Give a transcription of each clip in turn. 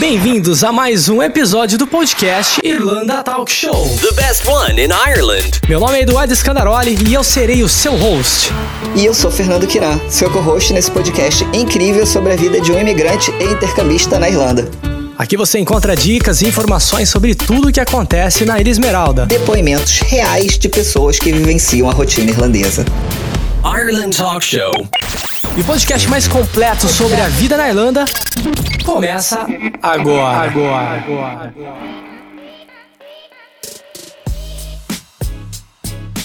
Bem-vindos a mais um episódio do podcast Irlanda Talk Show. The best one in Ireland. Meu nome é Eduardo Scandaroli e eu serei o seu host. E eu sou Fernando Quirá, seu co-host nesse podcast incrível sobre a vida de um imigrante e intercambista na Irlanda. Aqui você encontra dicas e informações sobre tudo o que acontece na Ilha Esmeralda. Depoimentos reais de pessoas que vivenciam a rotina irlandesa. Ireland Talk Show. E o podcast mais completo sobre a vida na Irlanda começa agora. Agora. agora.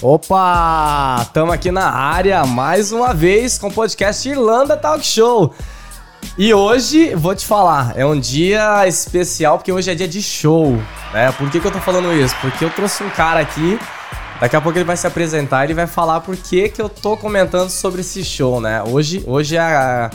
Opa! Estamos aqui na área mais uma vez com o podcast Irlanda Talk Show. E hoje, vou te falar, é um dia especial porque hoje é dia de show, né? Por que, que eu tô falando isso? Porque eu trouxe um cara aqui, daqui a pouco ele vai se apresentar e ele vai falar por que, que eu tô comentando sobre esse show, né? Hoje, hoje é, a,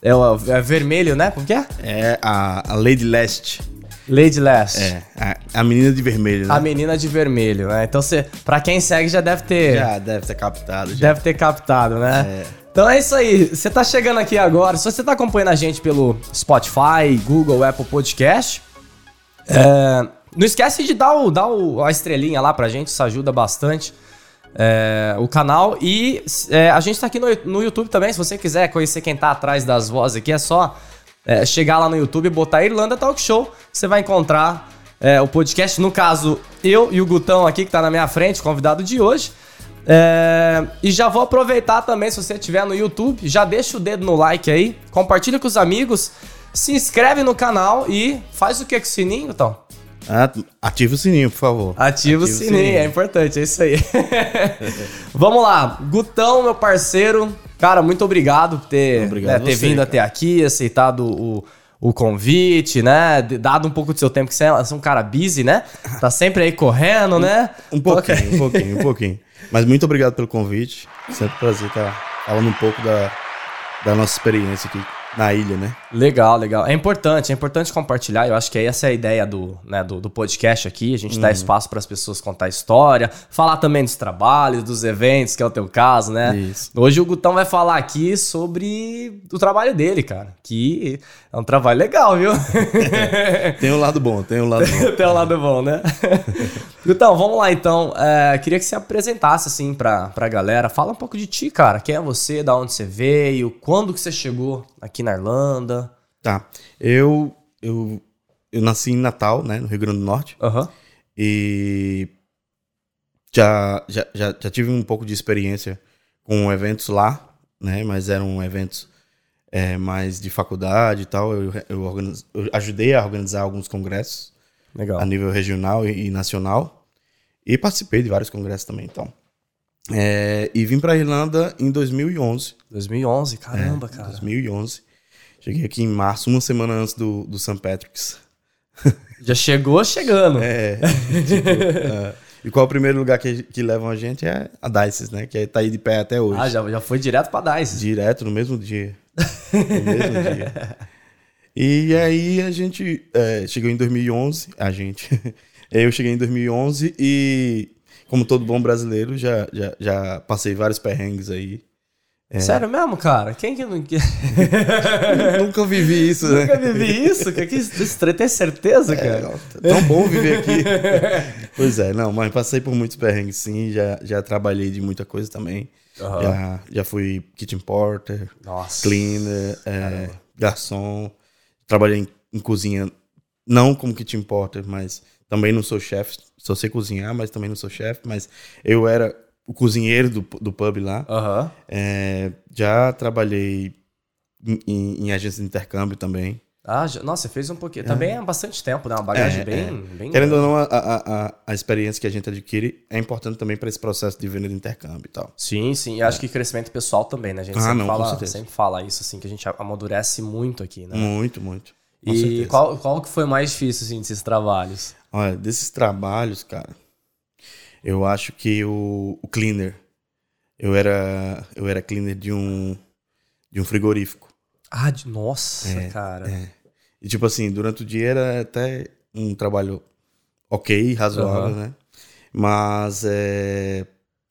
é, o, é vermelho, né? Como que é? É a, a Lady Leste. Lady Last. É, a, a menina de vermelho, né? A menina de vermelho, né? Então, você, pra quem segue, já deve ter. Já deve ter captado. Já. Deve ter captado, né? É. Então é isso aí. Você tá chegando aqui agora. Se você tá acompanhando a gente pelo Spotify, Google, Apple Podcast, é, não esquece de dar, o, dar o, a estrelinha lá pra gente, isso ajuda bastante. É, o canal e é, a gente tá aqui no, no YouTube também. Se você quiser conhecer quem tá atrás das vozes aqui, é só é, chegar lá no YouTube e botar Irlanda Talk Show. Você vai encontrar é, o podcast. No caso, eu e o Gutão aqui, que tá na minha frente, convidado de hoje. É, e já vou aproveitar também, se você estiver no YouTube, já deixa o dedo no like aí, compartilha com os amigos, se inscreve no canal e faz o que com o sininho, então? Ativa o sininho, por favor. Ativa, Ativa o, sininho, o, sininho, é importante, é isso aí. Vamos lá, Gutão, meu parceiro, cara, muito obrigado por ter, obrigado né, ter você, vindo cara. até aqui, aceitado o, o convite, né? Dado um pouco do seu tempo, que você é um cara busy, né? Tá sempre aí correndo, né? Um pouquinho, um pouquinho, um pouquinho. Mas muito obrigado pelo convite. Sempre um prazer estar falando um pouco da, da nossa experiência aqui na ilha, né? Legal, legal. É importante, é importante compartilhar. Eu acho que essa é a ideia do, né, do, do podcast aqui. A gente uhum. dá espaço para as pessoas contar história, falar também dos trabalhos, dos eventos, que é o teu caso, né? Isso. Hoje o Gutão vai falar aqui sobre o trabalho dele, cara. Que é um trabalho legal, viu? tem um lado bom, tem um lado bom. tem um lado bom, né? Gutão, vamos lá então. É, queria que você apresentasse assim pra, pra galera. Fala um pouco de ti, cara. Quem é você, da onde você veio, quando que você chegou aqui na Irlanda? Tá. Eu, eu, eu nasci em Natal, né, no Rio Grande do Norte. Uhum. E já, já, já, já tive um pouco de experiência com eventos lá, né, mas eram eventos é, mais de faculdade e tal. Eu, eu, organiz, eu ajudei a organizar alguns congressos Legal. a nível regional e, e, nacional. E participei de vários congressos também, então. É, e vim para Irlanda em 2011. 2011, caramba, é, cara. 2011. Cheguei aqui em março, uma semana antes do, do St. Patrick's. Já chegou chegando. É. tipo, é. E qual é o primeiro lugar que, que levam a gente? É a Dices, né? Que tá aí de pé até hoje. Ah, já, já foi direto pra Dices. Direto, no mesmo dia. no mesmo dia. E aí a gente é, chegou em 2011, a gente. Eu cheguei em 2011 e, como todo bom brasileiro, já, já, já passei vários perrengues aí. É. Sério mesmo, cara? Quem que não. Nunca vivi isso, né? Nunca vivi isso? Que, que isso tem certeza, cara? É, tão bom viver aqui. pois é, não, mas passei por muitos perrengues, sim. Já, já trabalhei de muita coisa também. Uhum. Já, já fui kitchen porter, Nossa. cleaner, é, garçom. Trabalhei em, em, cozinha, não como kitchen porter, mas também não sou chefe. Só sei cozinhar, mas também não sou chefe. Mas eu era o cozinheiro do, do pub lá. Uhum. É, já trabalhei em, em, em, agência de intercâmbio também. Ah, nossa, você fez um pouquinho. Também é bastante tempo, né? Uma bagagem é, bem, é. bem. Querendo ou não, a, a, a, experiência que a gente adquire é importante também para esse processo de venda de intercâmbio e tal. Sim, sim. E acho que crescimento pessoal também, né? A gente ah, sempre, não, fala, sempre fala isso, assim, que a gente amadurece muito aqui, né? Muito, muito. e qual, qual que foi mais difícil, assim, desses trabalhos? Olha, desses trabalhos, cara, eu acho que o, o cleaner. Eu era, eu era cleaner de um, de um frigorífico. Ah, de, nossa, É, cara. é. E tipo assim, durante o dia era até um trabalho ok, razoável, Aham. né? Mas é,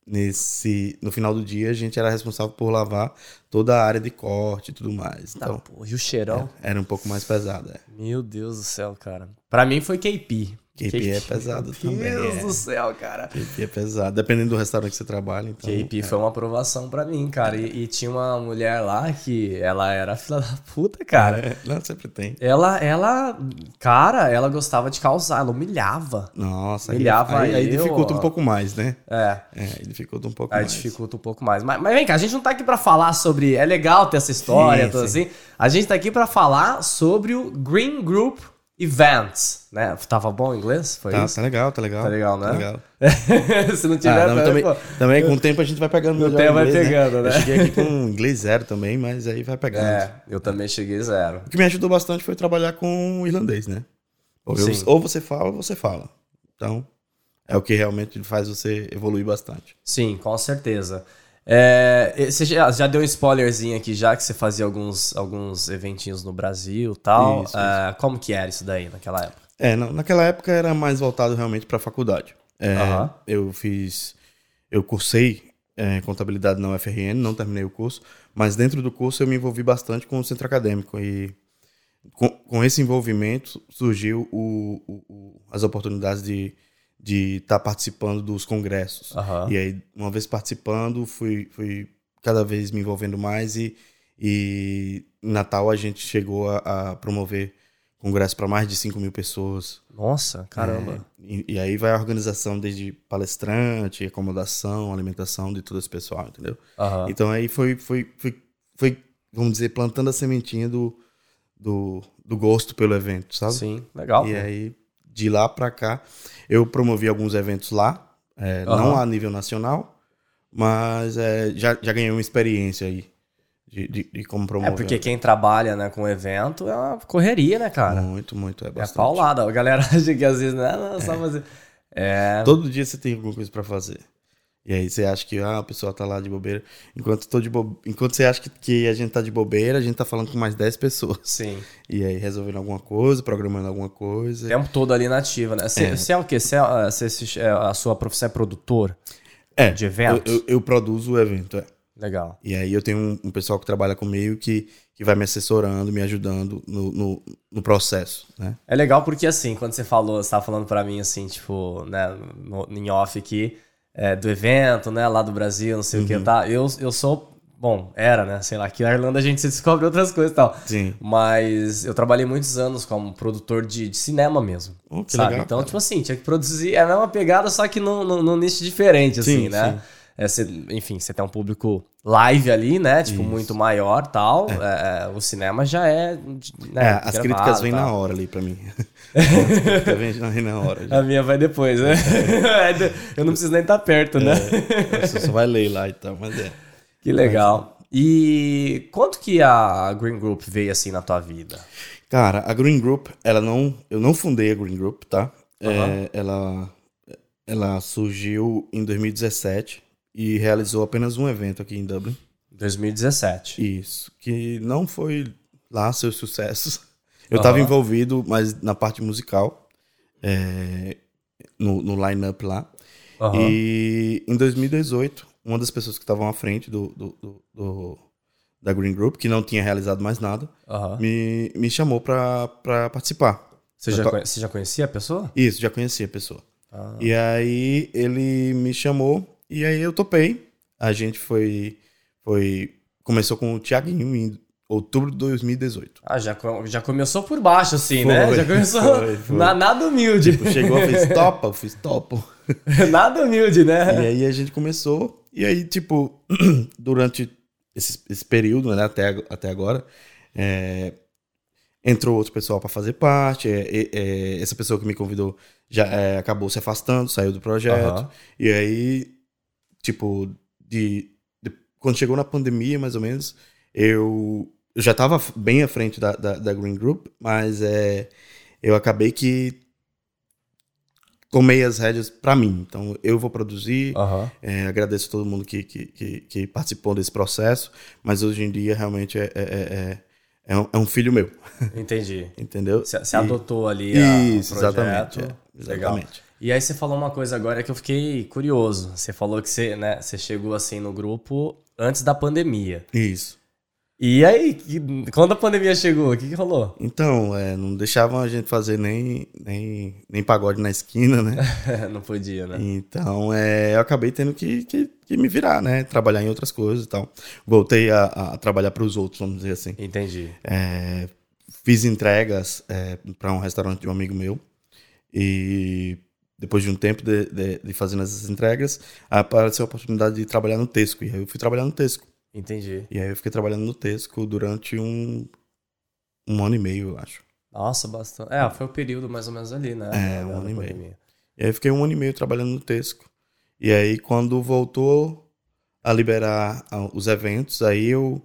nesse no final do dia a gente era responsável por lavar toda a área de corte e tudo mais. Tá, Então, pô, e o cheirão? era um pouco mais pesado, é. Meu Deus do céu, cara. Pra mim foi KP. KP é pesado Meu também, Deus é. do céu, cara. KP é pesado, dependendo do restaurante que você trabalha, então. KP foi uma aprovação pra mim, cara. E, e tinha uma mulher lá que ela era filha da puta, cara. É, não, sempre tem. Ela, ela, cara, ela gostava de causar, ela humilhava. Nossa, aí, Humilhava aí, aí eu, dificulta ó. um pouco mais, né? É. É, aí dificulta um pouco Aí mais. dificulta um pouco mais. Mas, mas vem cá, a gente não tá aqui pra falar sobre. É legal ter essa história, Sim, tudo sim. assim. A gente tá aqui pra falar sobre o Green Group Events, né? Tava bom o inglês? Foi Tá, isso? tá legal, tá legal. Tá legal, né? legal. Se não tiver, Ah, não, tá- também, pô. também com o tempo a gente vai pegando Com o melhor tempo vai inglês, pegando, né? Eu cheguei aqui com inglês zero também, mas aí vai pegando. É, eu também cheguei zero. O que me ajudou bastante foi trabalhar com irlandês, né? Ou, eu- ou você fala ou você fala. Então, é o que realmente faz você evoluir bastante. Sim, com certeza. É, você já, já deu um spoilerzinho aqui já que você fazia alguns, alguns eventinhos no Brasil tal. Isso, É, como que era isso daí naquela época? É, não, naquela época era mais voltado realmente para a faculdade. É, Aham. Eu fiz, eu cursei é, contabilidade na UFRN, não terminei o curso, mas dentro do curso eu me envolvi bastante com o centro acadêmico e com, com esse envolvimento surgiu o- o- o- as oportunidades de de estar participando dos congressos. Aham. E aí, uma vez participando, fui, fui cada vez me envolvendo mais e, e em Natal a gente chegou a, a promover congresso para mais de 5 mil pessoas. Nossa, caramba. É, e, e aí vai a organização desde palestrante, acomodação, alimentação de todo esse pessoal, entendeu? Aham. Então aí foi, foi, foi, foi, vamos dizer, plantando a sementinha do, do, do gosto pelo evento, sabe? Sim, legal. E aí, de lá pra cá, eu promovi alguns eventos lá, é, Aham. não a nível nacional, mas é, já, já ganhei uma experiência aí de, de, de como É promover. porque quem trabalha né, com evento é uma correria, né, cara? Muito, muito, é É bastante. paulada. A galera acha que às vezes não é não, só fazer. É. Todo dia você tem alguma coisa pra fazer. E aí você acha que ah, a pessoa tá lá de bobeira. Enquanto, tô de bo... Enquanto você acha que, que a gente tá de bobeira, a gente tá falando com mais 10 pessoas. Sim. E aí resolvendo alguma coisa, programando alguma O coisa. tempo todo ali na ativa, né? Você é. é o quê? Você é, se- é- a sua profissão é produtor? É, de eventos? Eu, eu, eu produzo o evento, é. Legal. E aí eu tenho um, um pessoal que trabalha comigo que, que vai me assessorando, me ajudando no, no, no processo, né? É legal porque, assim, quando você falou, você tava falando pra mim, assim, tipo, né, no, em off aqui, é, do evento, né, lá do Brasil, não sei o que, Uhum. tá? Eu, eu sou, bom, era, né, sei lá, aqui na Irlanda a gente se descobre outras coisas e tal. Sim. Mas eu trabalhei muitos anos como produtor de, de cinema mesmo, Oh, que sabe? legal, então, cara. tipo assim, tinha que produzir, é a mesma pegada, só que num, num, num nicho diferente, assim, Sim, né? sim. É, cê- enfim, você tem um público live ali, né? Tipo, muito maior tal. É, é, o cinema já é. Né, É, as gravado, críticas vêm na hora ali pra mim. vêm na hora. já. A minha vai depois, né? Eu não preciso nem estar perto, né? Você só vai ler lá e tal, mas é. Que legal. E quanto que a Green Group veio assim na tua vida? Cara, a Green Group, ela não. Eu não fundei a Green Group, tá? É, Aham. ela, ela surgiu em 2017 e realizou apenas um evento aqui em Dublin. 2017. Isso. Que não foi lá seus sucessos. Eu estava envolvido, mas na parte musical, é, no, no line-up lá. Aham. E em 2018, uma das pessoas que estavam à frente do, do- do- do- da Green Group, que não tinha realizado mais nada, Aham. me, me chamou para participar. Você, já você já conhecia a pessoa? Isso, já conhecia a pessoa. Ah. E aí ele me chamou e aí eu topei. A gente foi. foi começou com o Thiaguinho em outubro de 2018. Ah, já, já começou por baixo, assim, Foi, né? Já começou foi, foi. na- nada humilde. Chegou, fez topa, eu fiz topo. nada humilde, E né? aí a gente começou. E aí, tipo, durante esse, esse período, né, até, até agora, é, entrou outro pessoal para fazer parte. é, é, é, essa pessoa que me convidou já é, acabou se afastando, saiu do projeto. Aham. E aí, tipo, de, de- quando chegou na pandemia, mais ou menos, eu, eu já estava bem à frente da, da, da Green Group, mas é, eu acabei que tomei as rédeas para mim. Então, eu vou produzir. É, agradeço a todo mundo que, que, que, que participou desse processo, mas hoje em dia realmente é, é, é, é um, é um filho meu, Entendi. entendeu? Você E- adotou ali a, Isso, o projeto. exatamente, é, Legal. E aí você falou uma coisa agora que eu fiquei curioso. Você falou que você, né, você chegou assim no grupo antes da pandemia. Isso. E aí, quando a pandemia chegou, o que, que rolou? Então, é, não deixavam a gente fazer nem, nem, nem pagode na esquina, né? Não podia, né? Então, é, eu acabei tendo que, que, que me virar, né? Trabalhar em outras coisas e tal. Voltei a, a trabalhar para os outros, vamos dizer assim. Entendi. É, fiz entregas para um restaurante de um amigo meu. E depois de um tempo de, de, de fazendo essas entregas, apareceu a oportunidade de trabalhar no Tesco. E aí eu fui trabalhar no Tesco. Entendi. E aí eu fiquei trabalhando no Tesco durante um, um ano e meio, eu acho. Nossa, bastante. É, foi o período mais ou menos ali, né? É, um ano e meio. E aí eu fiquei um ano e meio trabalhando no Tesco. E aí quando voltou a liberar os eventos, aí eu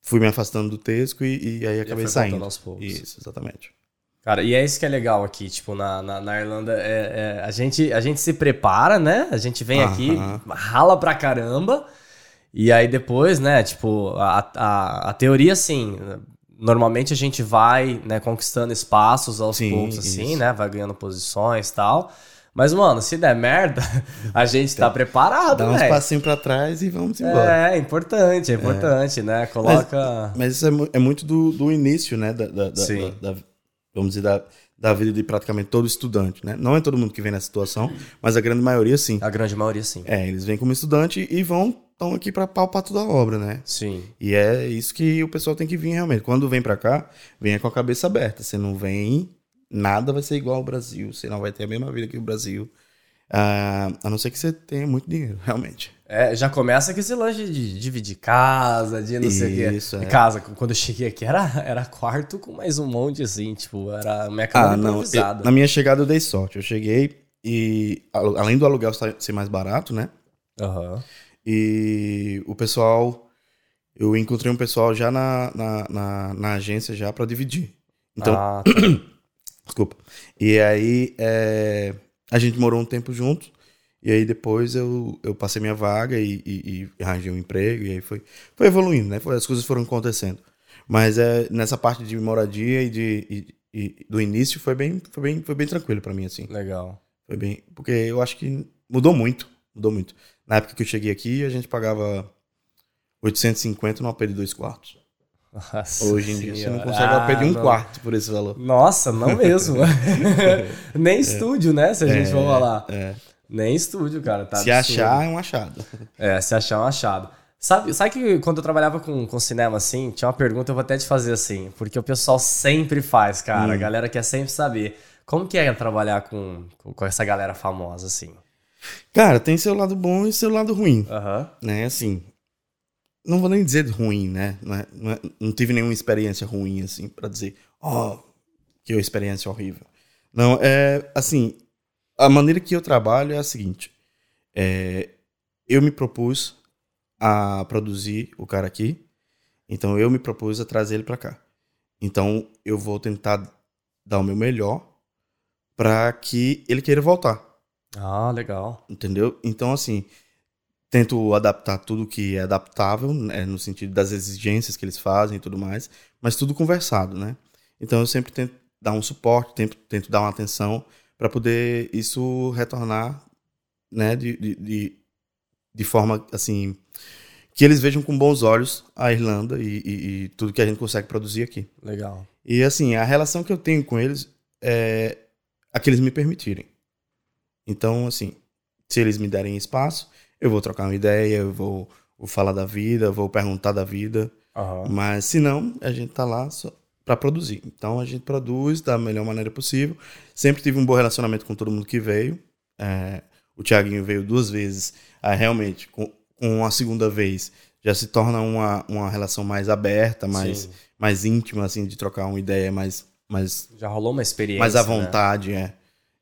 fui me afastando do Tesco e, e aí acabei saindo. aos poucos. Isso, exatamente. Cara, e é isso que é legal aqui, tipo, na, na, na Irlanda, é, é, a, gente, a gente se prepara, né? A gente vem aqui, rala pra caramba, e aí depois, né, tipo, a, a, a teoria, assim, normalmente a gente vai, né, conquistando espaços aos Sim, poucos, assim, isso. né, vai ganhando posições e tal, mas, mano, se der merda, a gente tá preparado, Dá uns velho. passinhos pra trás e vamos embora. É, é importante, é importante, né, coloca... Mas isso é, é muito do, do início, né? Da- da- Sim. da- da- vamos dizer, da, da vida de praticamente todo estudante, né? Não é todo mundo que vem nessa situação, mas a grande maioria sim. A grande maioria, sim. É, eles vêm como estudante e vão estão aqui pra palpar toda a obra, né? Sim. E é isso que o pessoal tem que vir realmente. Quando vem pra cá, venha com a cabeça aberta. Você não vem, nada vai ser igual ao Brasil. Você não vai ter a mesma vida que o Brasil. Ah, a não ser que você tenha muito dinheiro, realmente. É, já começa com esse lance de dividir casa, de não sei o quê. Isso, é. Casa, quando eu cheguei aqui, era, era quarto com mais um monte, assim, tipo, era minha cama Ah, não. eu- na minha chegada eu dei sorte. Eu cheguei e, além do aluguel ser mais barato, né? Aham. E o pessoal, eu encontrei um pessoal já na, na, na, na agência já pra dividir. Então, Ah, tá. Desculpa. E aí, é, a gente morou um tempo junto. E aí depois eu, eu passei minha vaga e, e, e arranjei um emprego. E aí foi, foi evoluindo, né? As coisas foram acontecendo. Mas é, nessa parte de moradia e, de, e, e do início foi bem, foi bem, foi bem tranquilo pra mim, assim. legal. Foi bem. Porque eu acho que mudou muito. Mudou muito. Na época que eu cheguei aqui, a gente pagava 850 no AP de dois quartos. Nossa Hoje em dia você não consegue Ah, um não. quarto por esse valor. Nossa, não mesmo. Nem estúdio, né? Se a gente for falar. É. Nem estúdio, cara. Tá Se absurdo. achar, é um achado. É, se achar um achado. Sabe, sabe que quando eu trabalhava com, com cinema assim, tinha uma pergunta, eu vou até te fazer assim, porque o pessoal sempre faz, cara. Hum. A galera quer sempre saber. Como que é trabalhar com, com, essa galera famosa, assim? Cara, tem seu lado bom e seu lado ruim, Aham. né? Assim, não vou nem dizer ruim, né? Não, é- não é- não tive nenhuma experiência ruim, assim, pra dizer, ó, que experiência horrível. Não, é, assim, a maneira que eu trabalho é a seguinte, é, eu me propus a produzir o cara aqui, então eu me propus a trazer ele pra cá. Então eu vou tentar dar o meu melhor pra que ele queira voltar. Ah, legal. Entendeu? Então, assim, tento adaptar tudo que é adaptável, né, no sentido das exigências que eles fazem e tudo mais, mas tudo conversado, né? Então, eu sempre tento dar um suporte, tento, tento dar uma atenção para poder isso retornar, né, de, de, de, forma, assim, que eles vejam com bons olhos a Irlanda e, e- e tudo que a gente consegue produzir aqui. Legal. E assim, a relação que eu tenho com eles é a que eles me permitirem. Então, assim, se eles me derem espaço, eu vou trocar uma ideia, eu vou, vou falar da vida, vou perguntar da vida. Aham. Mas se não, a gente tá lá só para produzir. Então a gente produz da melhor maneira possível. Sempre tive um bom relacionamento com todo mundo que veio. É, o Thiaguinho veio duas vezes. Aí realmente, com, com a segunda vez, já se torna uma, uma relação mais aberta, mais, Sim. mais íntima, assim, de trocar uma ideia mais, mais, Já rolou uma experiência. mais à né? vontade, é.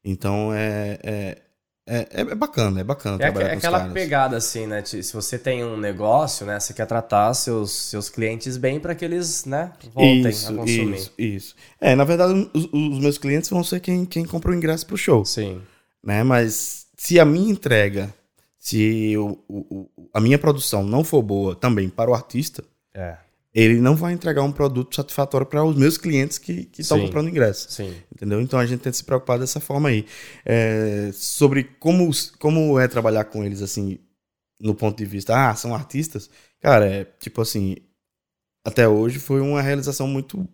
Então é, é, é, é bacana, é bacana É, trabalhar é aquela caras. pegada assim, né? Se você tem um negócio, né? Você quer tratar seus, seus clientes bem para que eles, né? Voltem isso, a consumir. Isso, isso. É, na verdade, os, os meus clientes vão ser quem, quem compra o ingresso pro show, Sim. né? Mas se a minha entrega, se o- o- a minha produção não for boa também para o artista, É. ele não vai entregar um produto satisfatório para os meus clientes que estão comprando ingresso. Sim. Entendeu? Então a gente tem que se preocupar dessa forma aí. É, sobre como, como é trabalhar com eles, assim, no ponto de vista, ah, são artistas. Cara, é tipo assim, até hoje foi uma realização muito,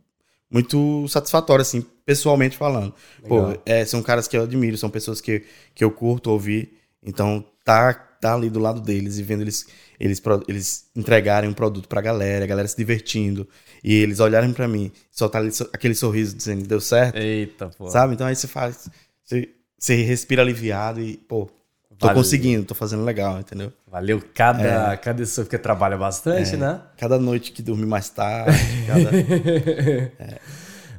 muito satisfatória, assim, pessoalmente falando. Pô, Legal. é, são caras que eu admiro, são pessoas que, que eu curto ouvir. Então, tá, tá ali do lado deles e vendo eles, eles, eles entregarem um produto pra galera, a galera se divertindo. E eles olharem pra mim, soltar ali so- aquele sorriso dizendo, deu certo. Eita, pô. Sabe? Então aí você faz. Você, você respira aliviado e, pô, tô Valeu. conseguindo, tô fazendo legal, entendeu? Valeu cada, É. cada isso, porque trabalha bastante, né? Cada noite que dormi mais tarde, cada.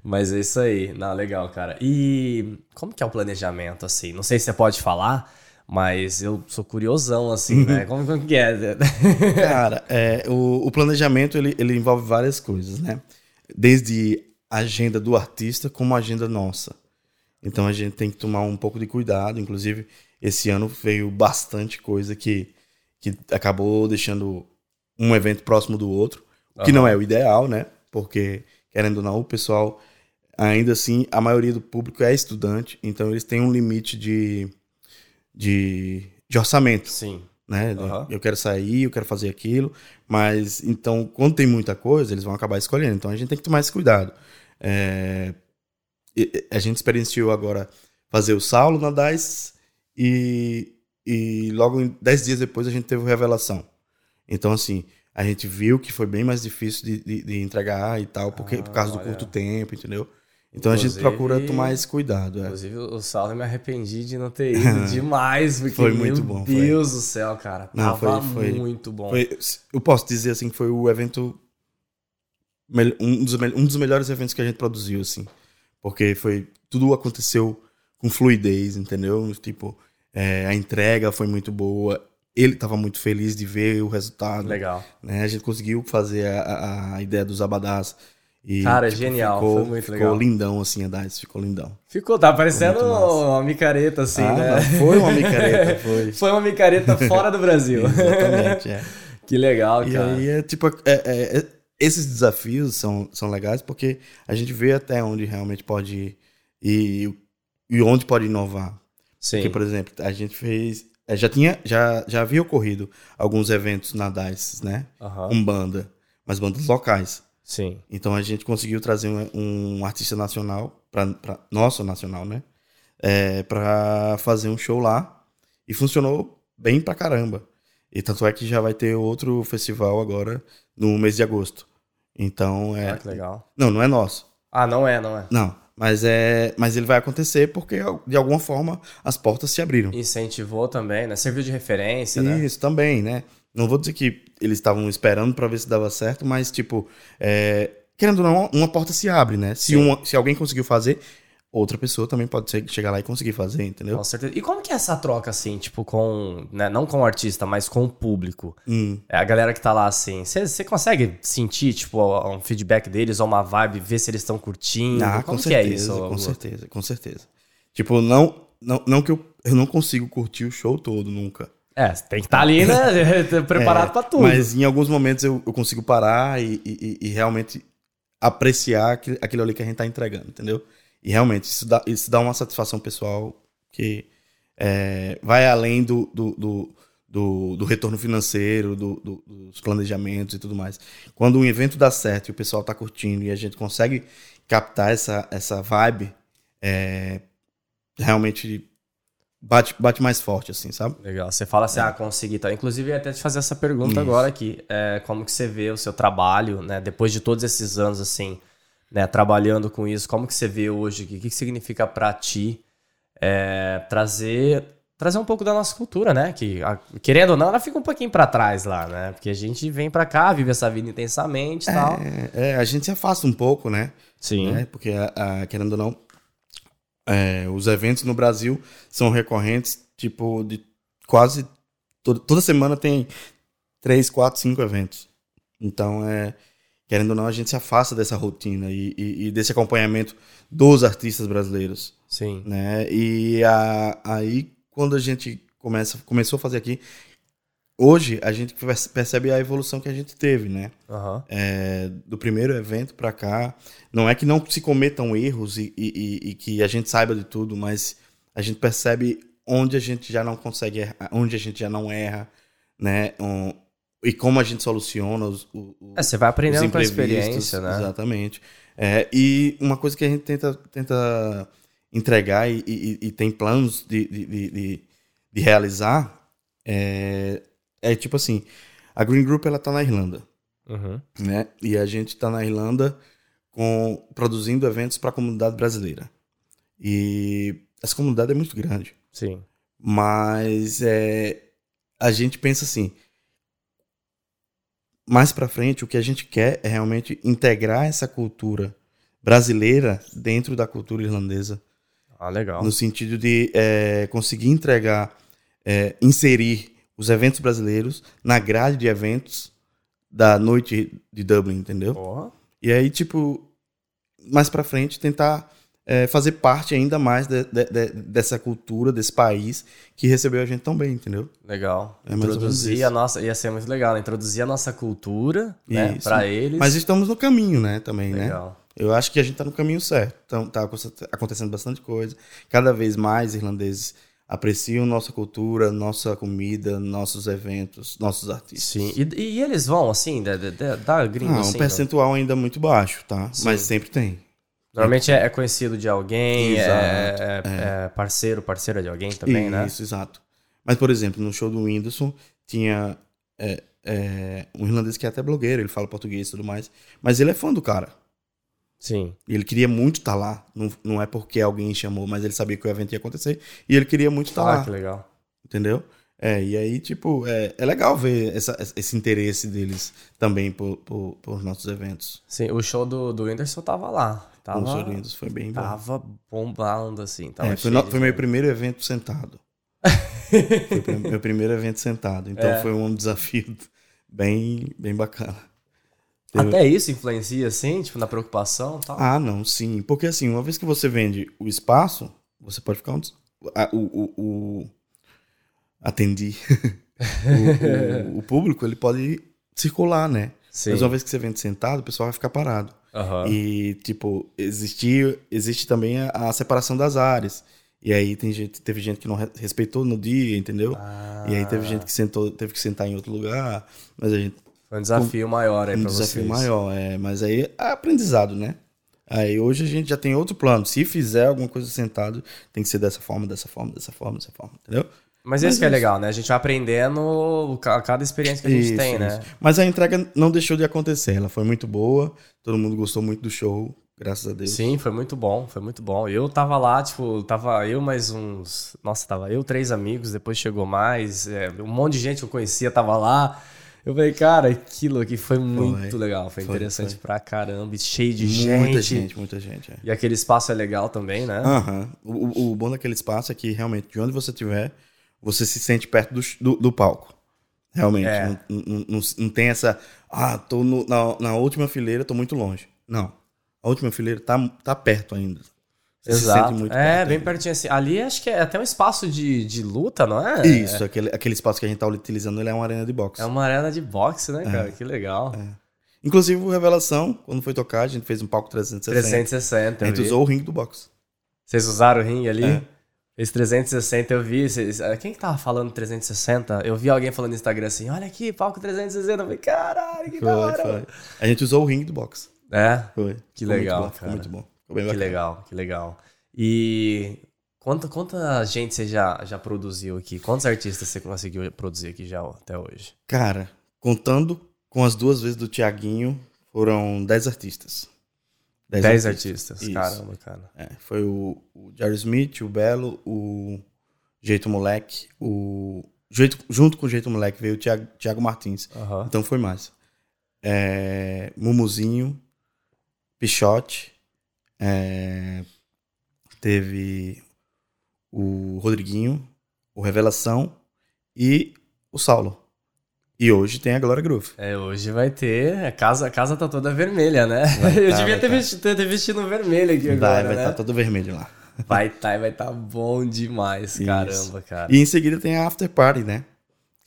Mas é isso aí. Não, legal, cara. E como que é o planejamento, assim? Não sei se você pode falar, mas eu sou curiosão, assim, né? Como, como que é? Cara, é, o, o planejamento ele, ele envolve várias coisas, né? Desde a agenda do artista como a agenda nossa. Então a gente tem que tomar um pouco de cuidado. Inclusive, esse ano veio bastante coisa que, que acabou deixando um evento próximo do outro, o que não é o ideal, né? Porque, querendo ou não, o pessoal, ainda assim, a maioria do público é estudante, então eles têm um limite de, de, de orçamento Sim. né? Aham. Eu quero sair, eu quero fazer aquilo, mas então quando tem muita coisa, eles vão acabar escolhendo. Então a gente tem que tomar esse cuidado. É, A gente experienciou agora fazer o Saulo na DICE e, e logo 10 dias depois a gente teve Revelação. Então, assim, a gente viu que foi bem mais difícil de, de- de entregar e tal, porque, por causa do olha. curto tempo, entendeu? Então a gente Inclusive- procura tomar esse cuidado. é. Inclusive, o Saulo eu me arrependi de não ter ido demais, porque, Foi muito meu bom, foi. Deus do céu, cara. Não, Tava foi- foi- muito bom. Foi- eu posso dizer assim que foi o evento um dos, um dos melhores eventos que a gente produziu assim, porque foi tudo aconteceu com fluidez, entendeu? Tipo, é, a entrega foi muito boa. Ele estava muito feliz de ver o resultado. Legal. né? A gente conseguiu fazer a, a- a ideia dos abadás. E, Cara, genial, Ficou, foi muito ficou legal. lindão, assim, a DICE, ficou lindão. Ficou, tá parecendo uma micareta, assim, Ah, né? Foi uma micareta, foi. Foi uma micareta fora do Brasil. Exatamente, é. que legal, E cara. aí é tipo. é- é- é- esses desafios são, são legais porque a gente vê até onde realmente pode ir e, e onde pode inovar. Sim. Porque, por exemplo, a gente fez. é, Já tinha. Já, já havia ocorrido alguns eventos na DICE, né? Aham. Com banda, mas bandas locais. Sim. Então a gente conseguiu trazer um, um artista nacional, pra, pra, nosso nacional, né? É, pra fazer um show lá. E funcionou bem pra caramba. E tanto é que já vai ter outro festival agora no mês de agosto. Então é. Ah, que legal. Não, não é nosso. Ah, não é, não é. Não. Mas é. Mas ele vai acontecer porque, de alguma forma, as portas se abriram. Incentivou também, né? Serviu de referência, né? Isso também, né? Não vou dizer que eles estavam esperando pra ver se dava certo, mas, tipo, é, querendo ou não, uma porta se abre, né? Se, uma, se alguém conseguiu fazer, outra pessoa também pode chegar lá e conseguir fazer, entendeu? Com certeza. E como que é essa troca, assim, tipo, com. Né, não com o artista, mas com o público? Hum. É a galera que tá lá, assim. Você consegue sentir, tipo, um feedback deles ou uma vibe, ver se eles estão curtindo? Ah, como com que certeza, é isso? com certeza, com certeza. Tipo, não, não, não que eu, eu não consigo curtir o show todo nunca. É, tem que estar ali, né? preparado É, pra tudo. Mas em alguns momentos eu, eu consigo parar e, e- e- realmente apreciar aquilo, ali que a gente tá entregando, entendeu? E realmente, isso dá, isso dá uma satisfação pessoal que é, vai além do, do, do, do- do retorno financeiro, do- do- dos planejamentos e tudo mais. Quando um evento dá certo e o pessoal tá curtindo e a gente consegue captar essa, essa vibe, é, realmente bate, bate mais forte, assim, sabe? Legal. Você fala assim, ah, consegui. Tá. Inclusive, eu ia até te fazer essa pergunta agora aqui. É, como que você vê o seu trabalho, né? Depois de todos esses anos, assim, né? Trabalhando com isso, como que você vê hoje? O que, que significa pra ti é, trazer... Trazer um pouco da nossa cultura, né? Que, a- querendo ou não, ela fica um pouquinho pra trás lá, né? Porque a gente vem pra cá, vive essa vida intensamente e tal. É, é, a gente se afasta um pouco, né? Sim. né? Porque, a- a- querendo ou não, é, os eventos no Brasil são recorrentes, tipo, de quase. Toda, toda semana tem três, quatro, cinco eventos. Então, é, querendo ou não, a gente se afasta dessa rotina e, e- e desse acompanhamento dos artistas brasileiros. Sim. Né? E a- aí, quando a gente começa, começou a fazer aqui, hoje a gente perce- percebe a evolução que a gente teve, né? Aham. É, do primeiro evento pra cá. Não é que não se cometam erros e, e- e- que a gente saiba de tudo, mas a gente percebe onde a gente já não consegue errar, onde a gente já não erra, né? Um, e como a gente soluciona os, o- o- É, você vai aprendendo os com a experiência, né? Exatamente. É, e uma coisa que a gente tenta, tenta entregar e, e- tem planos de, de, de- de realizar é, é tipo assim, a Green Group ela tá na Irlanda, Uhum. né? E a gente tá na Irlanda com, produzindo eventos para a comunidade brasileira. E essa comunidade é muito grande. Sim. Mas é, a gente pensa assim, mais para frente o que a gente quer é realmente integrar essa cultura brasileira dentro da cultura irlandesa, Ah, legal. no sentido de é, conseguir entregar, é, inserir os eventos brasileiros na grade de eventos da noite de Dublin, entendeu? Porra. E aí, tipo, mais pra frente, tentar é, fazer parte ainda mais de- de- de- dessa cultura, desse país que recebeu a gente tão bem, entendeu? Legal. É Introduzir a nossa. Ia ser muito legal, né? Introduzir a nossa cultura, né? Pra eles. Mas estamos no caminho, né, também, né? Legal. Eu acho que a gente tá no caminho certo. Então, tá aconte- acontecendo bastante coisa. Cada vez mais irlandeses apreciam nossa cultura, nossa comida, nossos eventos, nossos artistas. Sim. E, e eles vão, assim, da, da, da gringa, um assim, percentual ainda muito baixo, tá? Sim. Mas sempre tem. Normalmente é, é conhecido de alguém, é, Exato, é- é parceiro, parceira de alguém também, né? Isso, exato. Mas, por exemplo, no show do Whindersson, tinha é, é, um irlandês que é até blogueiro, ele fala português e tudo mais, mas ele é fã do cara. Sim. E ele queria muito estar lá. Não, não é porque alguém chamou, mas ele sabia que o evento ia acontecer. E ele queria muito estar Ah, lá. que legal. Entendeu? É, e aí, tipo, é, é legal ver essa- esse interesse deles também por, por, por nossos eventos. Sim, o show do, do Whindersson tava lá. Tava, O show do Whindersson foi bem bom. tava bombando, assim. Tava É, foi, no- foi meu primeiro evento sentado. foi meu primeiro evento sentado. Então É. foi um desafio bem, bem bacana. Teve- Até isso influencia, assim, tipo, na preocupação e tal. Ah, não, sim. Porque assim, uma vez que você vende o espaço, você pode ficar a- O, o, o- atendi. o, o- o público, ele pode circular, né? Sim. Mas uma vez que você vende sentado, o pessoal vai ficar parado. Aham. E, tipo, existir, existe também a, a separação das áreas. E aí tem gente, teve gente que não re- respeitou no dia, entendeu? E aí teve gente que sentou, teve que sentar em outro lugar. Mas a gente Foi um desafio maior aí um pra desafio vocês. maior, é. Mas aí é aprendizado, né? Aí hoje a gente já tem outro plano. Se fizer alguma coisa sentado, tem que ser dessa forma, dessa forma, dessa forma, dessa forma, entendeu? Mas isso que é legal, né? A gente vai aprendendo ca- cada experiência que a gente Isso, tem, isso. né? Mas a entrega não deixou de acontecer. Ela foi muito boa. Todo mundo gostou muito do show, graças a Deus. Sim, foi muito bom, foi muito bom. Eu tava lá, tipo, tava eu mais uns. Nossa, tava eu, três amigos, depois chegou mais. é, um monte de gente que eu conhecia tava lá. Eu falei, cara, aquilo aqui foi muito legal. Foi, Foi, interessante foi. pra caramba, cheio de Muita gente. gente, muita gente. é. E aquele espaço é legal também, né? Aham. O, o- o bom daquele espaço é que realmente, de onde você estiver, você se sente perto do, do, do palco. Realmente. É. Não, não, não, não tem essa. Ah, tô no- na, na última fileira, tô muito longe. Não. A última fileira tá, tá perto ainda. Você se Exato. sente muito é, perto bem pertinho assim. Ali acho que é até um espaço de, de luta, não é? Isso, aquele, aquele espaço que a gente tá utilizando, ele é uma arena de boxe. É uma arena de boxe, né, cara? Que legal. Inclusive, o Revelação, quando foi tocar, a gente fez um palco 360. 360. A gente usou o ringue do boxe. Vocês usaram o ringue ali? É. Fez 360, eu vi. Vocês- ah, Quem que tava falando 360? Eu vi alguém falando no Instagram assim: olha aqui, palco 360. Eu falei, caralho, que da Foi, hora. foi. A gente usou o ringue do boxe. É, Foi. Que Ficou legal, Muito bom, cara. muito bom. Ficou bem que bacana. legal, que legal. E quanta, quanta gente você já, já produziu aqui? Quantos artistas você conseguiu produzir aqui já até hoje? Cara, contando com as duas vezes do Tiaguinho, foram 10 artistas. 10 artistas. Isso. Caramba, cara. É, foi o, o Jerry Smith, o Belo, o Jeito Moleque, o. Jeito, junto com o Jeito Moleque veio o Thiago, Thiago Martins. Aham. Então foi mais. É, Mumuzinho, Pichote, é, teve o Rodriguinho, o Revelação e o Saulo. E hoje tem a Glória Groove. É, hoje vai ter. A casa, a casa tá toda vermelha, né? Vai Eu tá, devia vai ter, tá. vestido, ter vestido vermelho aqui vai agora. vai né? estar todo vermelho lá. Vai tá e vai tá bom demais. Isso. Caramba, cara. E em seguida tem a After Party, né?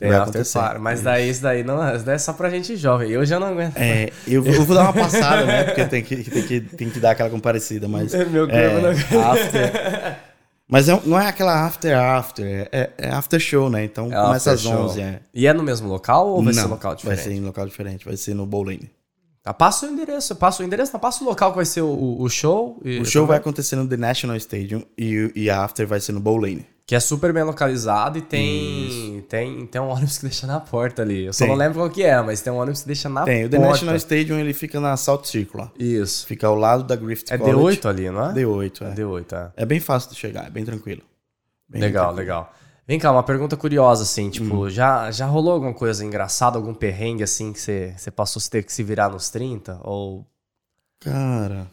Tem vai acontecer. Mas daí isso daí não, isso daí é só pra gente jovem. Eu já não aguento. É, eu, vou- eu vou dar uma passada, né? Porque tem que, tem que, tem que dar aquela comparecida, mas. Meu corpo é, não after. Mas é- não é aquela after after, é, é after show, né? Então É começa às show. 11, é. E é no mesmo local ou vai não, ser local diferente? Vai ser em local diferente, vai ser no Bowling. Tá, passa o endereço, passa o endereço, não passa o local que vai ser o, o- show. O show vai acontecer no The National Stadium e, e a after vai ser no Bowling. Que é super bem localizado e tem, tem, tem um ônibus que deixa na porta ali. Eu só Tem. não lembro qual que é, mas tem um ônibus que deixa na Tem, o The porta. National Stadium ele fica na South Circular. Isso. Fica ao lado da Griffith É College. D8 ali, não é? D8, é. D8, é. É bem fácil de chegar, é bem tranquilo. Bem Legal, tranquilo. legal. Vem cá, uma pergunta curiosa, assim, Hum. tipo, já, já rolou alguma coisa engraçada, algum perrengue, assim, que você, você passou a ter que se virar nos 30? Ou... Cara.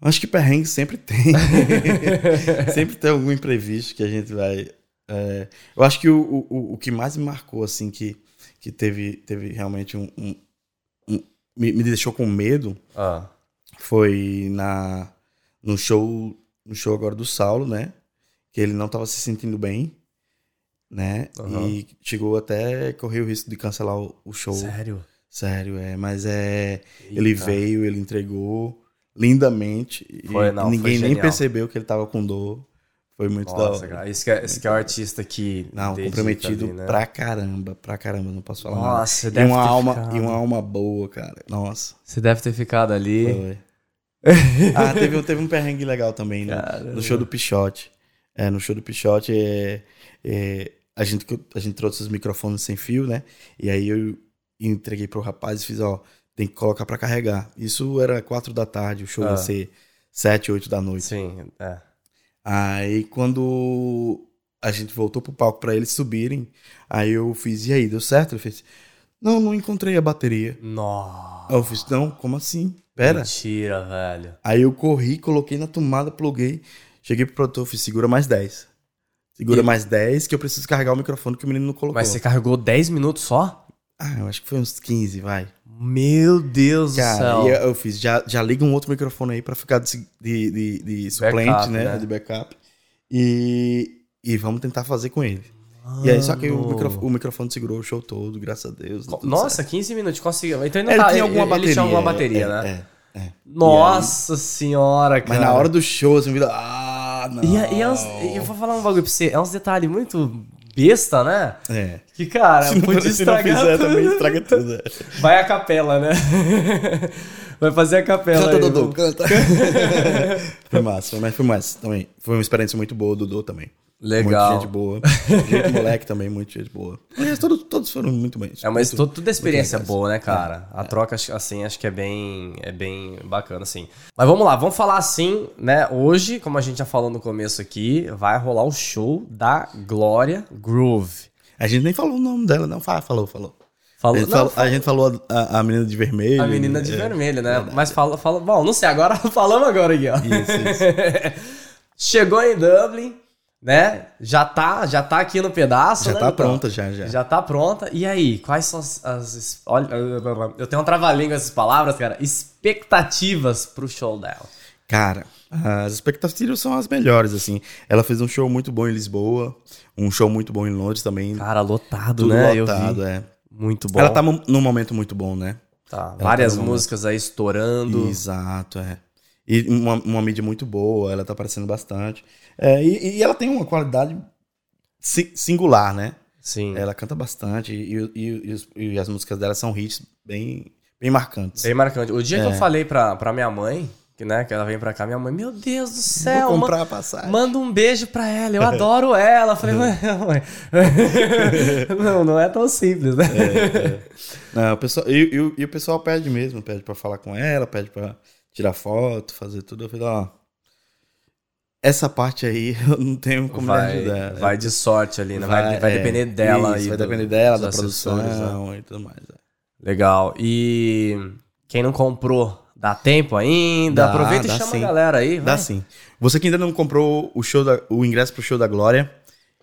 Acho que perrengue sempre tem. sempre tem algum imprevisto que a gente vai. é, eu acho que o, o, o que mais me marcou, assim, que, que teve, teve realmente um. um- um- me, me deixou com medo Ah, foi na no show no show agora do Saulo, né? Que ele não estava se sentindo bem, né? Aham. E chegou até correr o risco de cancelar o, o show. sério? Sério, é. Mas é. Ele Eita. veio, ele entregou lindamente. e- Foi, não, ninguém foi nem percebeu que ele tava com dor. Foi muito da Nossa, hora. cara, esse que, é, esse que é o artista que Não, comprometido ali, né? pra caramba, pra caramba, não posso falar Nossa, nada. você E deve uma, ter alma, ficado. e uma alma boa, cara. Nossa. Você deve ter ficado ali. Foi. ah, teve, teve um perrengue legal também no, no show do Pichote. É, no show do Pichote, é, é, a, gente, a gente trouxe os microfones sem fio, né? E aí eu entreguei pro rapaz e fiz, ó, tem que colocar pra carregar. Isso era quatro da tarde, o show Ah. ia ser sete, oito da noite. Sim, é. Aí quando a gente voltou pro palco pra eles subirem, aí eu fiz, e aí, deu certo? Ele fez, não, não encontrei a bateria. Nossa. Aí eu fiz, não, como assim? Pera. Mentira, velho. Aí eu corri, coloquei na tomada, pluguei. Cheguei pro produtor, fiz, segura mais 10. Segura E- mais 10 que eu preciso carregar o microfone que o menino não colocou. Mas você carregou 10 minutos só? Ah, eu acho que foi uns 15, vai. Meu Deus do Cara, céu. e eu, eu fiz, já, já liga um outro microfone aí pra ficar de, de, de, de suplente, Backup, né? né? De backup. E, e vamos tentar fazer com ele. E aí, só que o Mano. microfone, o microfone segurou o show todo, graças a Deus. deu tudo Nossa, certo. 15 minutos, conseguiu. Então ele não ele tá, tinha alguma ele, bateria. Ele tinha alguma bateria, é, né? É, é. Nossa senhora, cara. Mas na hora do show, assim, vira. Ah, não. E, e uns- e eu vou falar um bagulho pra você, é uns detalhes muito besta, né? É. Que, cara, Se não, se não estragar fizer, tudo. também estraga tudo. Vai a capela, né? Vai fazer a capela Canta. Dodô, vamos- canta. foi massa, foi- mas foi massa também. Foi uma experiência muito boa, Dodô também. Legal. Muita gente boa. Gente moleque também, muita gente boa. Todos, todos foram muito bem. É, mas muito, é experiência muito boa, né, cara? A troca, acho- assim, acho que é bem, é bem bacana, assim. Mas vamos lá, vamos falar assim, né? Hoje, como a gente já falou no começo aqui, vai rolar o show da Glória Groove. A gente nem falou o nome dela, não. Falou, falou. Falou, a, gente não, falou a gente falou a, a menina de vermelho. A menina de é. vermelho, né? Mas fala, fala. Bom, não sei, agora falamos agora aqui, ó. Isso, isso. Chegou em Dublin, né? Já tá, já tá aqui no pedaço. Já né, tá pronta, já, já. Já tá pronta. E aí, quais são as. as- olha, eu tenho um trava-língua essas palavras, cara. Expectativas pro show dela. Cara, as expectativas são as melhores, assim. Ela fez um show muito bom em Lisboa, um show muito bom em Londres também. Cara, lotado, tudo né? lotado, é. Muito bom. Ela tá num momento muito bom, né? Tá, ela Várias tá músicas aí estourando. Exato, é. E uma, uma mídia muito boa, ela tá aparecendo bastante. É, e, e ela tem uma qualidade si- singular, né? Sim. Ela canta bastante e, e- e as músicas dela são hits bem, bem marcantes. Bem marcante. O dia que eu É. falei pra, pra minha mãe, que, né, que ela vem pra cá, minha mãe, meu Deus do céu, Vou comprar a passagem. Manda um beijo pra ela, eu adoro ela. Eu falei, mãe, mãe. não, não é tão simples, né? Não, o pessoal, e, e e o pessoal pede mesmo, pede pra falar com ela, pede pra tirar foto, fazer tudo. Eu falei, ó, essa parte aí eu não tenho como vai, ajudar. vai de sorte ali, né? Vai, vai é, depender dela. isso, e vai do- depender dela, da assessores, né? produção e tudo mais. é. Legal. E quem não comprou, dá tempo ainda? Dá, Aproveita e dá chama sim. a galera aí. Dá vai. sim. Você que ainda não comprou o, show da- o ingresso pro show da Glória,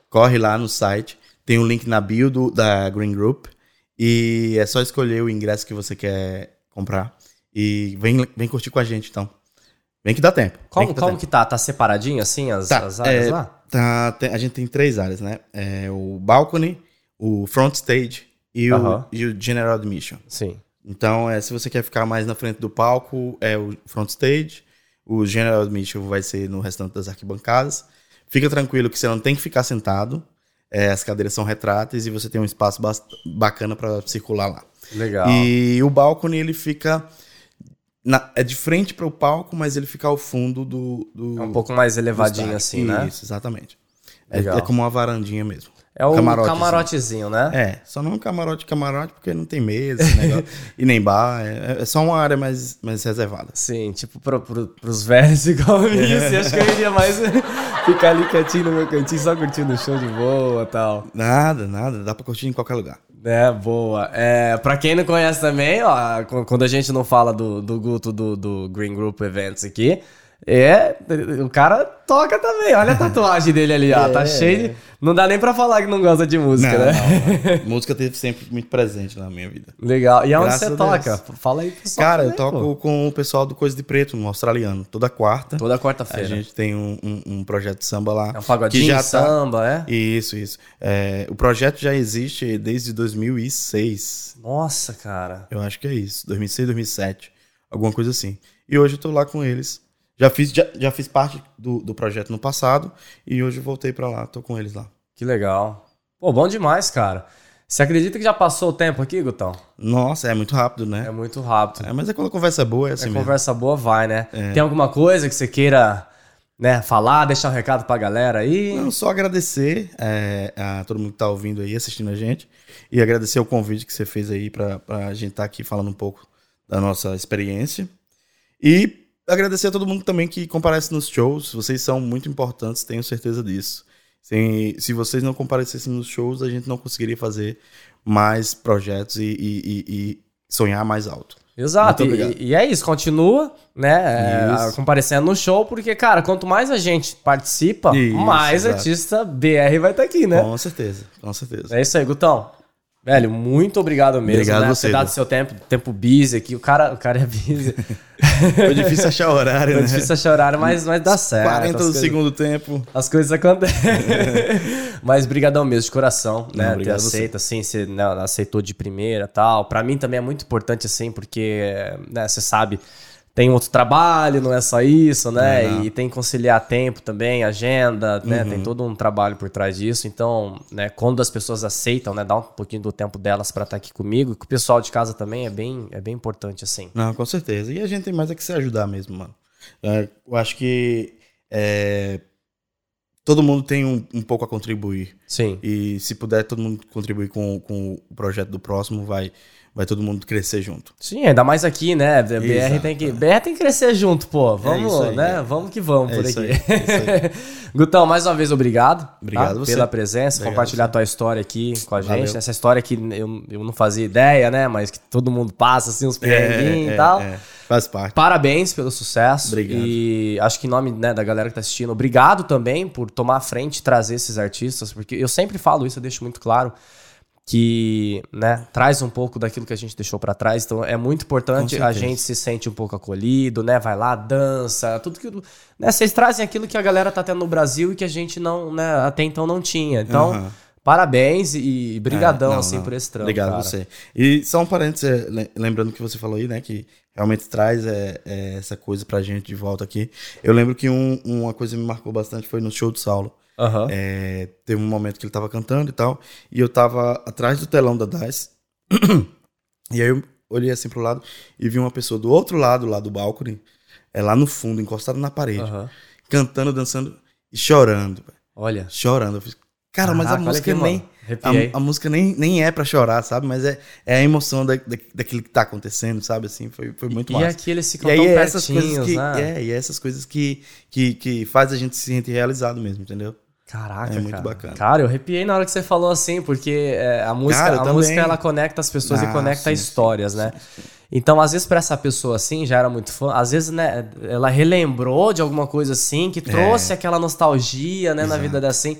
corre lá no site. Tem um link na bio do- da Green Group. E é só escolher o ingresso que você quer comprar. E vem, vem curtir com a gente, então. Bem que dá tempo. Como, que dá como tempo. que tá? Tá separadinho assim as, Tá, as áreas é, lá? tá, tem- a gente tem três áreas, né? É o balcony, o front stage e, o, e o general admission. Sim. Então, é, se você quer ficar mais na frente do palco, é o front stage. O general admission vai ser no restante das arquibancadas. Fica tranquilo que você não tem que ficar sentado. É, as cadeiras são retráteis e você tem um espaço bacana para circular lá. Legal. E o balcony, ele fica... na- é de frente para o palco, mas ele fica ao fundo do... do É um pouco mais elevadinho assim, né? Isso, exatamente. É, é como uma varandinha mesmo. É o Camarotezinho. camarotezinho, né? É, só não um camarote, camarote, porque não tem mesa negócio, e nem bar. É, é só uma área mais, mais reservada. Sim, tipo pro, pro, pros velhos igual a mim, assim, acho que eu iria mais ficar ali quietinho no meu cantinho, só curtindo o show de boa e tal. Nada, nada, dá pra curtir em qualquer lugar. É, boa. É, pra quem não conhece também, ó, qu- quando a gente não fala do, do Guto do, do Green Group Events aqui, é, o cara toca também. Olha a tatuagem dele ali, ó, tá cheio de... Não dá nem pra falar que não gosta de música, Não, né? não, não. Música teve sempre muito presente na minha vida. Legal. E aonde Graças você a toca? Deus. Fala aí, pessoal. Cara, eu também, toco pô. com o pessoal do Coisa de Preto, no australiano, toda quarta. Toda A quarta-feira. gente tem um, um- um projeto de samba lá. É um pagodinho, que já tá- samba, é? Isso, isso. É, o projeto já existe desde 2006. Nossa, cara. Eu acho que é isso. 2006, 2007. Alguma coisa assim. E hoje eu tô lá com eles. Já fiz, já, já fiz parte do, do projeto no passado e hoje voltei pra lá, tô com eles lá. Que legal. Pô, bom demais, cara. Você acredita que já passou o tempo aqui, Gutão? Nossa, é muito rápido, É né? muito rápido. É, mas é quando a conversa é boa, é assim É mesmo. conversa boa, vai, né? Tem alguma coisa que você queira né, falar, deixar um recado pra galera aí? Não, só agradecer é, a todo mundo que tá ouvindo aí, assistindo a gente. E agradecer o convite que você fez aí pra, pra gente estar aqui falando um pouco da nossa experiência. E agradecer a todo mundo também que comparece nos shows. Vocês são muito importantes, tenho certeza disso. Sem, se vocês não comparecessem nos shows, a gente não conseguiria fazer mais projetos e, e- e- e sonhar mais alto. Exato. E, e é isso, continua, né? é, comparecendo no show, porque, cara, quanto mais a gente participa, Isso, mais exato. artista BR vai estar aqui, né? Com certeza, com certeza. É isso aí, Gutão. Velho, muito obrigado mesmo, Obrigado né? você, Ter dado seu tempo, tempo busy aqui. O cara, o cara é busy. Foi difícil achar horário, Foi né? difícil achar horário, mas, mas dá certo. 40 as do coisas- segundo tempo. As coisas acontecem. Mas brigadão mesmo, de coração, né? Não, Ter obrigado a você. aceito, assim, você né, aceitou de primeira tal. Pra mim também é muito importante, assim, porque, né, você sabe, tem outro trabalho, não é só isso, né? Não. E tem que conciliar tempo também, agenda, né? Uhum. Tem todo um trabalho por trás disso. Então, né, quando as pessoas aceitam, né, dá um pouquinho do tempo delas pra estar aqui comigo, e com o pessoal de casa também é bem, é bem importante, assim. Não, com certeza. E a gente tem mais é que se ajudar mesmo, mano. É, eu acho que é, todo mundo tem um, um pouco a contribuir. Sim. E se puder todo mundo contribuir com, com o projeto do próximo, vai, vai todo mundo crescer junto. Sim, ainda mais aqui, né? BR Exato, tem que, é. BR tem que crescer junto, pô. Vamos, isso aí, né? é. Vamos que vamos É por aqui. aí, é isso Gutão, mais uma vez obrigado. Obrigado tá? você. pela presença, Obrigado compartilhar você. tua história aqui com a gente. Valeu. Essa história que eu, eu não fazia ideia, né? Mas que todo mundo passa, assim, uns perrenguinhos É, e tal. é, é. Faz parte. Parabéns pelo sucesso. Obrigado. E acho que em nome né, da galera que tá assistindo, obrigado também por tomar a frente e trazer esses artistas, porque eu sempre falo isso, eu deixo muito claro que né, traz um pouco daquilo que a gente deixou pra trás. Então é muito importante a gente se sente um pouco acolhido, né? Vai lá, dança, tudo que né, vocês trazem aquilo que a galera tá tendo no Brasil e que a gente não, né, até então não tinha. Então, Aham. Parabéns e brigadão É, não, assim não. por esse trampo. Obrigado cara. a você. E só um parênteses, é, le- lembrando que você falou aí, né, que realmente traz é, é, essa coisa pra gente de volta aqui. Eu lembro que um- uma coisa que me marcou bastante foi no show do Saulo. Aham. É, teve um momento que ele tava cantando e tal, e eu tava atrás do telão da DICE, e aí eu olhei assim pro lado e vi uma pessoa do outro lado, lá do balcone, é, lá no fundo, encostada na parede, Aham. cantando, dançando e chorando. Olha. chorando. Eu falei, cara, mas a Caraca, olha música nem... A, a música nem, nem é pra chorar, sabe? Mas é, é a emoção da, da, daquilo que tá acontecendo, sabe? Assim, foi, foi muito e massa. aqui eles ficam E aí é essas coisas que, né? é, e é essas coisas que, que, que faz a gente se sentir realizado mesmo, entendeu? Caraca, É muito cara. bacana. Cara, eu arrepiei na hora que você falou assim, porque é, a música, Cara, a também. música ela conecta as pessoas e Ah, conecta sim, histórias, né? Então, às vezes, pra essa pessoa assim, já era muito fã, às vezes, né, ela relembrou de alguma coisa assim, que trouxe aquela nostalgia, né, na vida dela assim,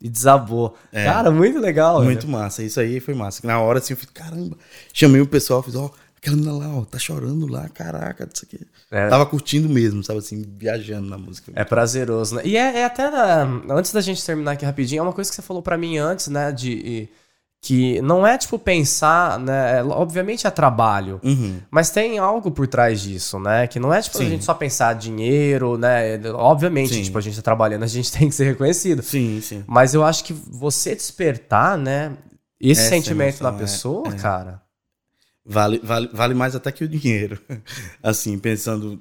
e desabou. Cara, muito legal, Muito massa, isso aí foi massa. Na hora, assim, eu falei, caramba. Chamei o pessoal, fiz, ó, aquela menina lá, ó, tá chorando lá, caraca, isso aqui. É. Tava curtindo mesmo, sabe assim, viajando na música. É prazeroso, né? E é, é até. ah, Antes da gente terminar aqui rapidinho, é uma coisa que você falou pra mim antes, né? De. Que não é tipo pensar, né? é, Obviamente é trabalho. Uhum. Mas tem algo por trás disso, né? Que não é tipo a Sim. gente só pensar dinheiro, né? Obviamente, Sim. tipo, a gente tá trabalhando, a gente tem que ser reconhecido. Sim, sim. Mas eu acho que você despertar, né? Esse Essa sentimento emoção, na é, pessoa, é. cara. Vale, vale, vale mais até que o dinheiro. Assim, pensando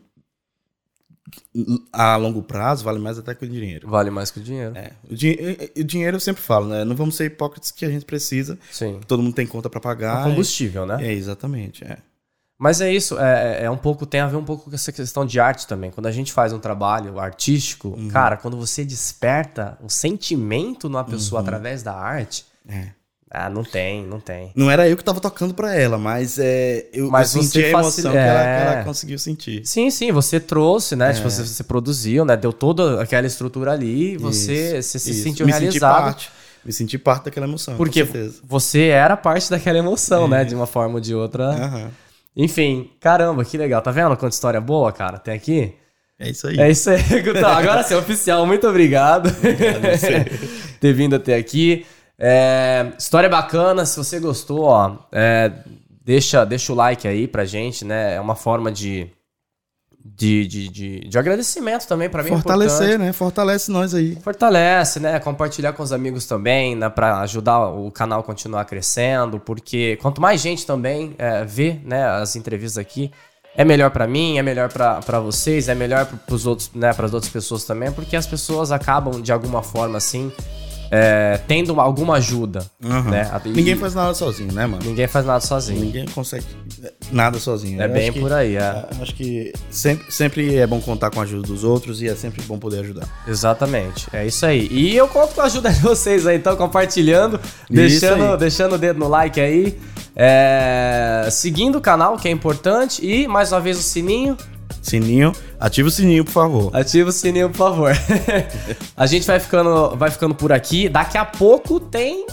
a longo prazo, vale mais até que o dinheiro. Vale mais que o dinheiro. É, o, din- o dinheiro eu sempre falo, né? Não vamos ser hipócritas que a gente precisa. Sim. Todo mundo tem conta pra É pagar. um combustível, né? É, exatamente. É. Mas é isso, é, é um pouco, tem a ver um pouco com essa questão de arte também. Quando a gente faz um trabalho artístico, Uhum. cara, quando você desperta um sentimento numa pessoa através da arte, Uhum. É. ah, não tem, não tem. Não era eu que tava tocando pra ela, mas é, eu, Mas eu senti a emoção facil- que, ela, é. que ela conseguiu sentir. Sim, sim, você trouxe, né? É. Tipo, você, você produziu, né? Deu toda aquela estrutura ali e você, Isso, você se isso. sentiu me Senti realizado. parte, me senti parte daquela emoção, Porque com certeza. você era parte daquela emoção, né? De uma forma ou de outra. Aham. Enfim, caramba, que legal. Tá vendo quanta história boa, cara? Tem aqui? É isso aí. É isso aí, Gustavo. Agora sim, oficial, muito obrigado ter vindo até aqui. É, história bacana, se você gostou, ó, é, deixa, deixa o like aí pra gente, né? É uma forma de, de, de, de, de agradecimento também pra mim. é Fortalecer, importante. né? Fortalece nós aí. Fortalece, né? Compartilhar com os amigos também, né? Pra ajudar o canal a continuar crescendo, porque quanto mais gente também é, vê, né, as entrevistas aqui, é melhor pra mim, é melhor pra vocês, é melhor pros outros, né, pras outras pessoas também, porque as pessoas acabam de alguma forma assim é, tendo alguma ajuda, Aham. né? E- Ninguém faz nada sozinho, né, mano? ninguém faz nada sozinho. Ninguém consegue nada sozinho. É Eu bem acho que- por aí, é. Acho que sempre, sempre é bom contar com a ajuda dos outros e é sempre bom poder ajudar. Exatamente, é isso aí. E eu conto com a ajuda de vocês aí, então, compartilhando, deixando, deixando o dedo no like aí, é, seguindo o canal, que é importante, e mais uma vez o sininho. Sininho, ativa o sininho, por favor. Ativa o sininho, por favor. a gente vai ficando, vai ficando por aqui. Daqui a pouco tem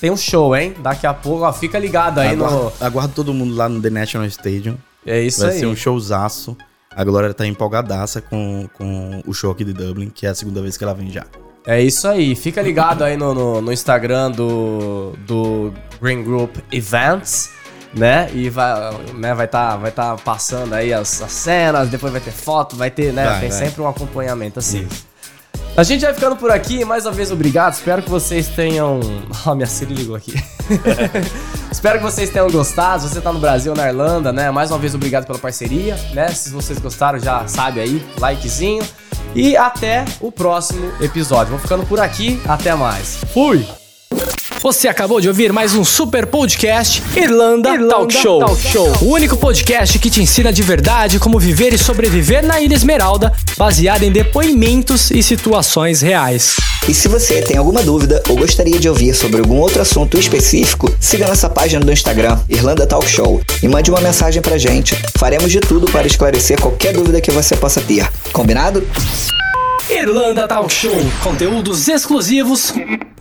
tem um show, hein? Daqui a pouco, ó, fica ligado aí aguardo, no. aguardo todo mundo lá no The National Stadium. É isso Vai aí. ser um showzaço. A Glória tá empolgadaça com, com o show aqui de Dublin, que é a segunda vez que ela vem já. É isso aí. Fica ligado aí no, no, no Instagram do, do Green Group Events, né? E vai né, vai tá, vai tá passando aí as, as cenas, depois vai ter foto, vai ter, né? Vai, Tem vai. sempre um acompanhamento assim. A gente vai ficando por aqui, mais uma vez obrigado. Espero que vocês tenham. Ó, minha Siri ligou aqui. Espero que vocês tenham gostado. Se você tá no Brasil, na Irlanda, né? Mais uma vez obrigado pela parceria, né? Se vocês gostaram, já sabe aí, likezinho. E até o próximo episódio. Vou ficando por aqui, até mais. Fui! Você acabou de ouvir mais um super podcast Irlanda, Talk, Show. O único podcast que te ensina de verdade como viver e sobreviver na Ilha Esmeralda, baseado em depoimentos e situações reais. E se você tem alguma dúvida ou gostaria de ouvir sobre algum outro assunto específico, siga nossa página do Instagram, Irlanda Talk Show, e mande uma mensagem pra gente. Faremos de tudo para esclarecer qualquer dúvida que você possa ter. Combinado? Irlanda Talk Show. Conteúdos exclusivos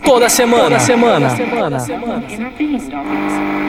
toda semana. Toda semana. Toda semana. Toda semana. Toda semana.